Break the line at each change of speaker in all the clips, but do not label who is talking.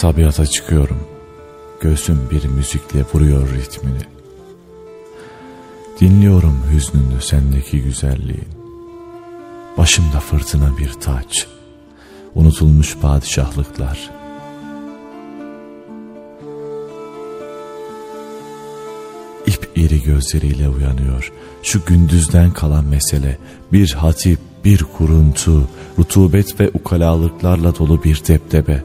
Tabiata çıkıyorum. Göğsüm bir müzikle vuruyor ritmini. Dinliyorum hüznünü sendeki güzelliğin. Başımda fırtına bir taç. Unutulmuş padişahlıklar. İp iri gözleriyle uyanıyor. Şu gündüzden kalan mesele bir hatip, bir kuruntu, rutubet ve ukalalıklarla dolu bir depdebe.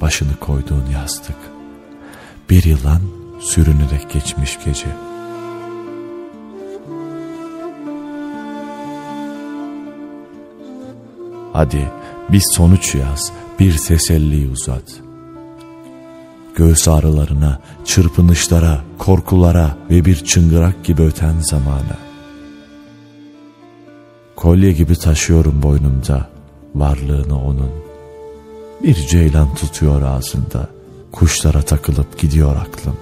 Başını koyduğun yastık. Bir yılan sürünerek geçmiş gece. Hadi bir sonuç yaz, bir teselli uzat. Göğüs ağrılarına, çırpınışlara, korkulara ve bir çıngırak gibi öten zamana. Kolye gibi taşıyorum boynumda varlığını onun. Bir ceylan tutuyor ağzında, kuşlara takılıp gidiyor aklım.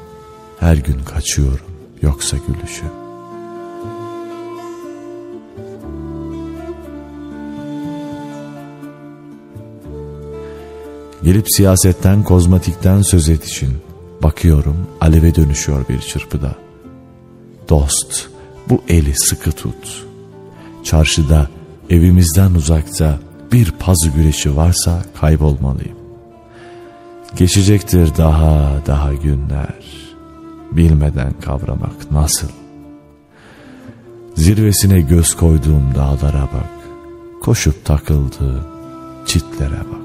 Her gün kaçıyorum yoksa gülüşü. Gelip siyasetten, kozmetikten söz etişin. Bakıyorum aleve dönüşüyor bir çırpıda. Dost, bu eli sıkı tut. Çarşıda, evimizden uzakta bir pazı güreşi varsa kaybolmalıyım. Geçecektir daha daha günler. Bilmeden kavramak nasıl? Zirvesine göz koyduğum dağlara bak. Koşup takıldığım çitlere bak.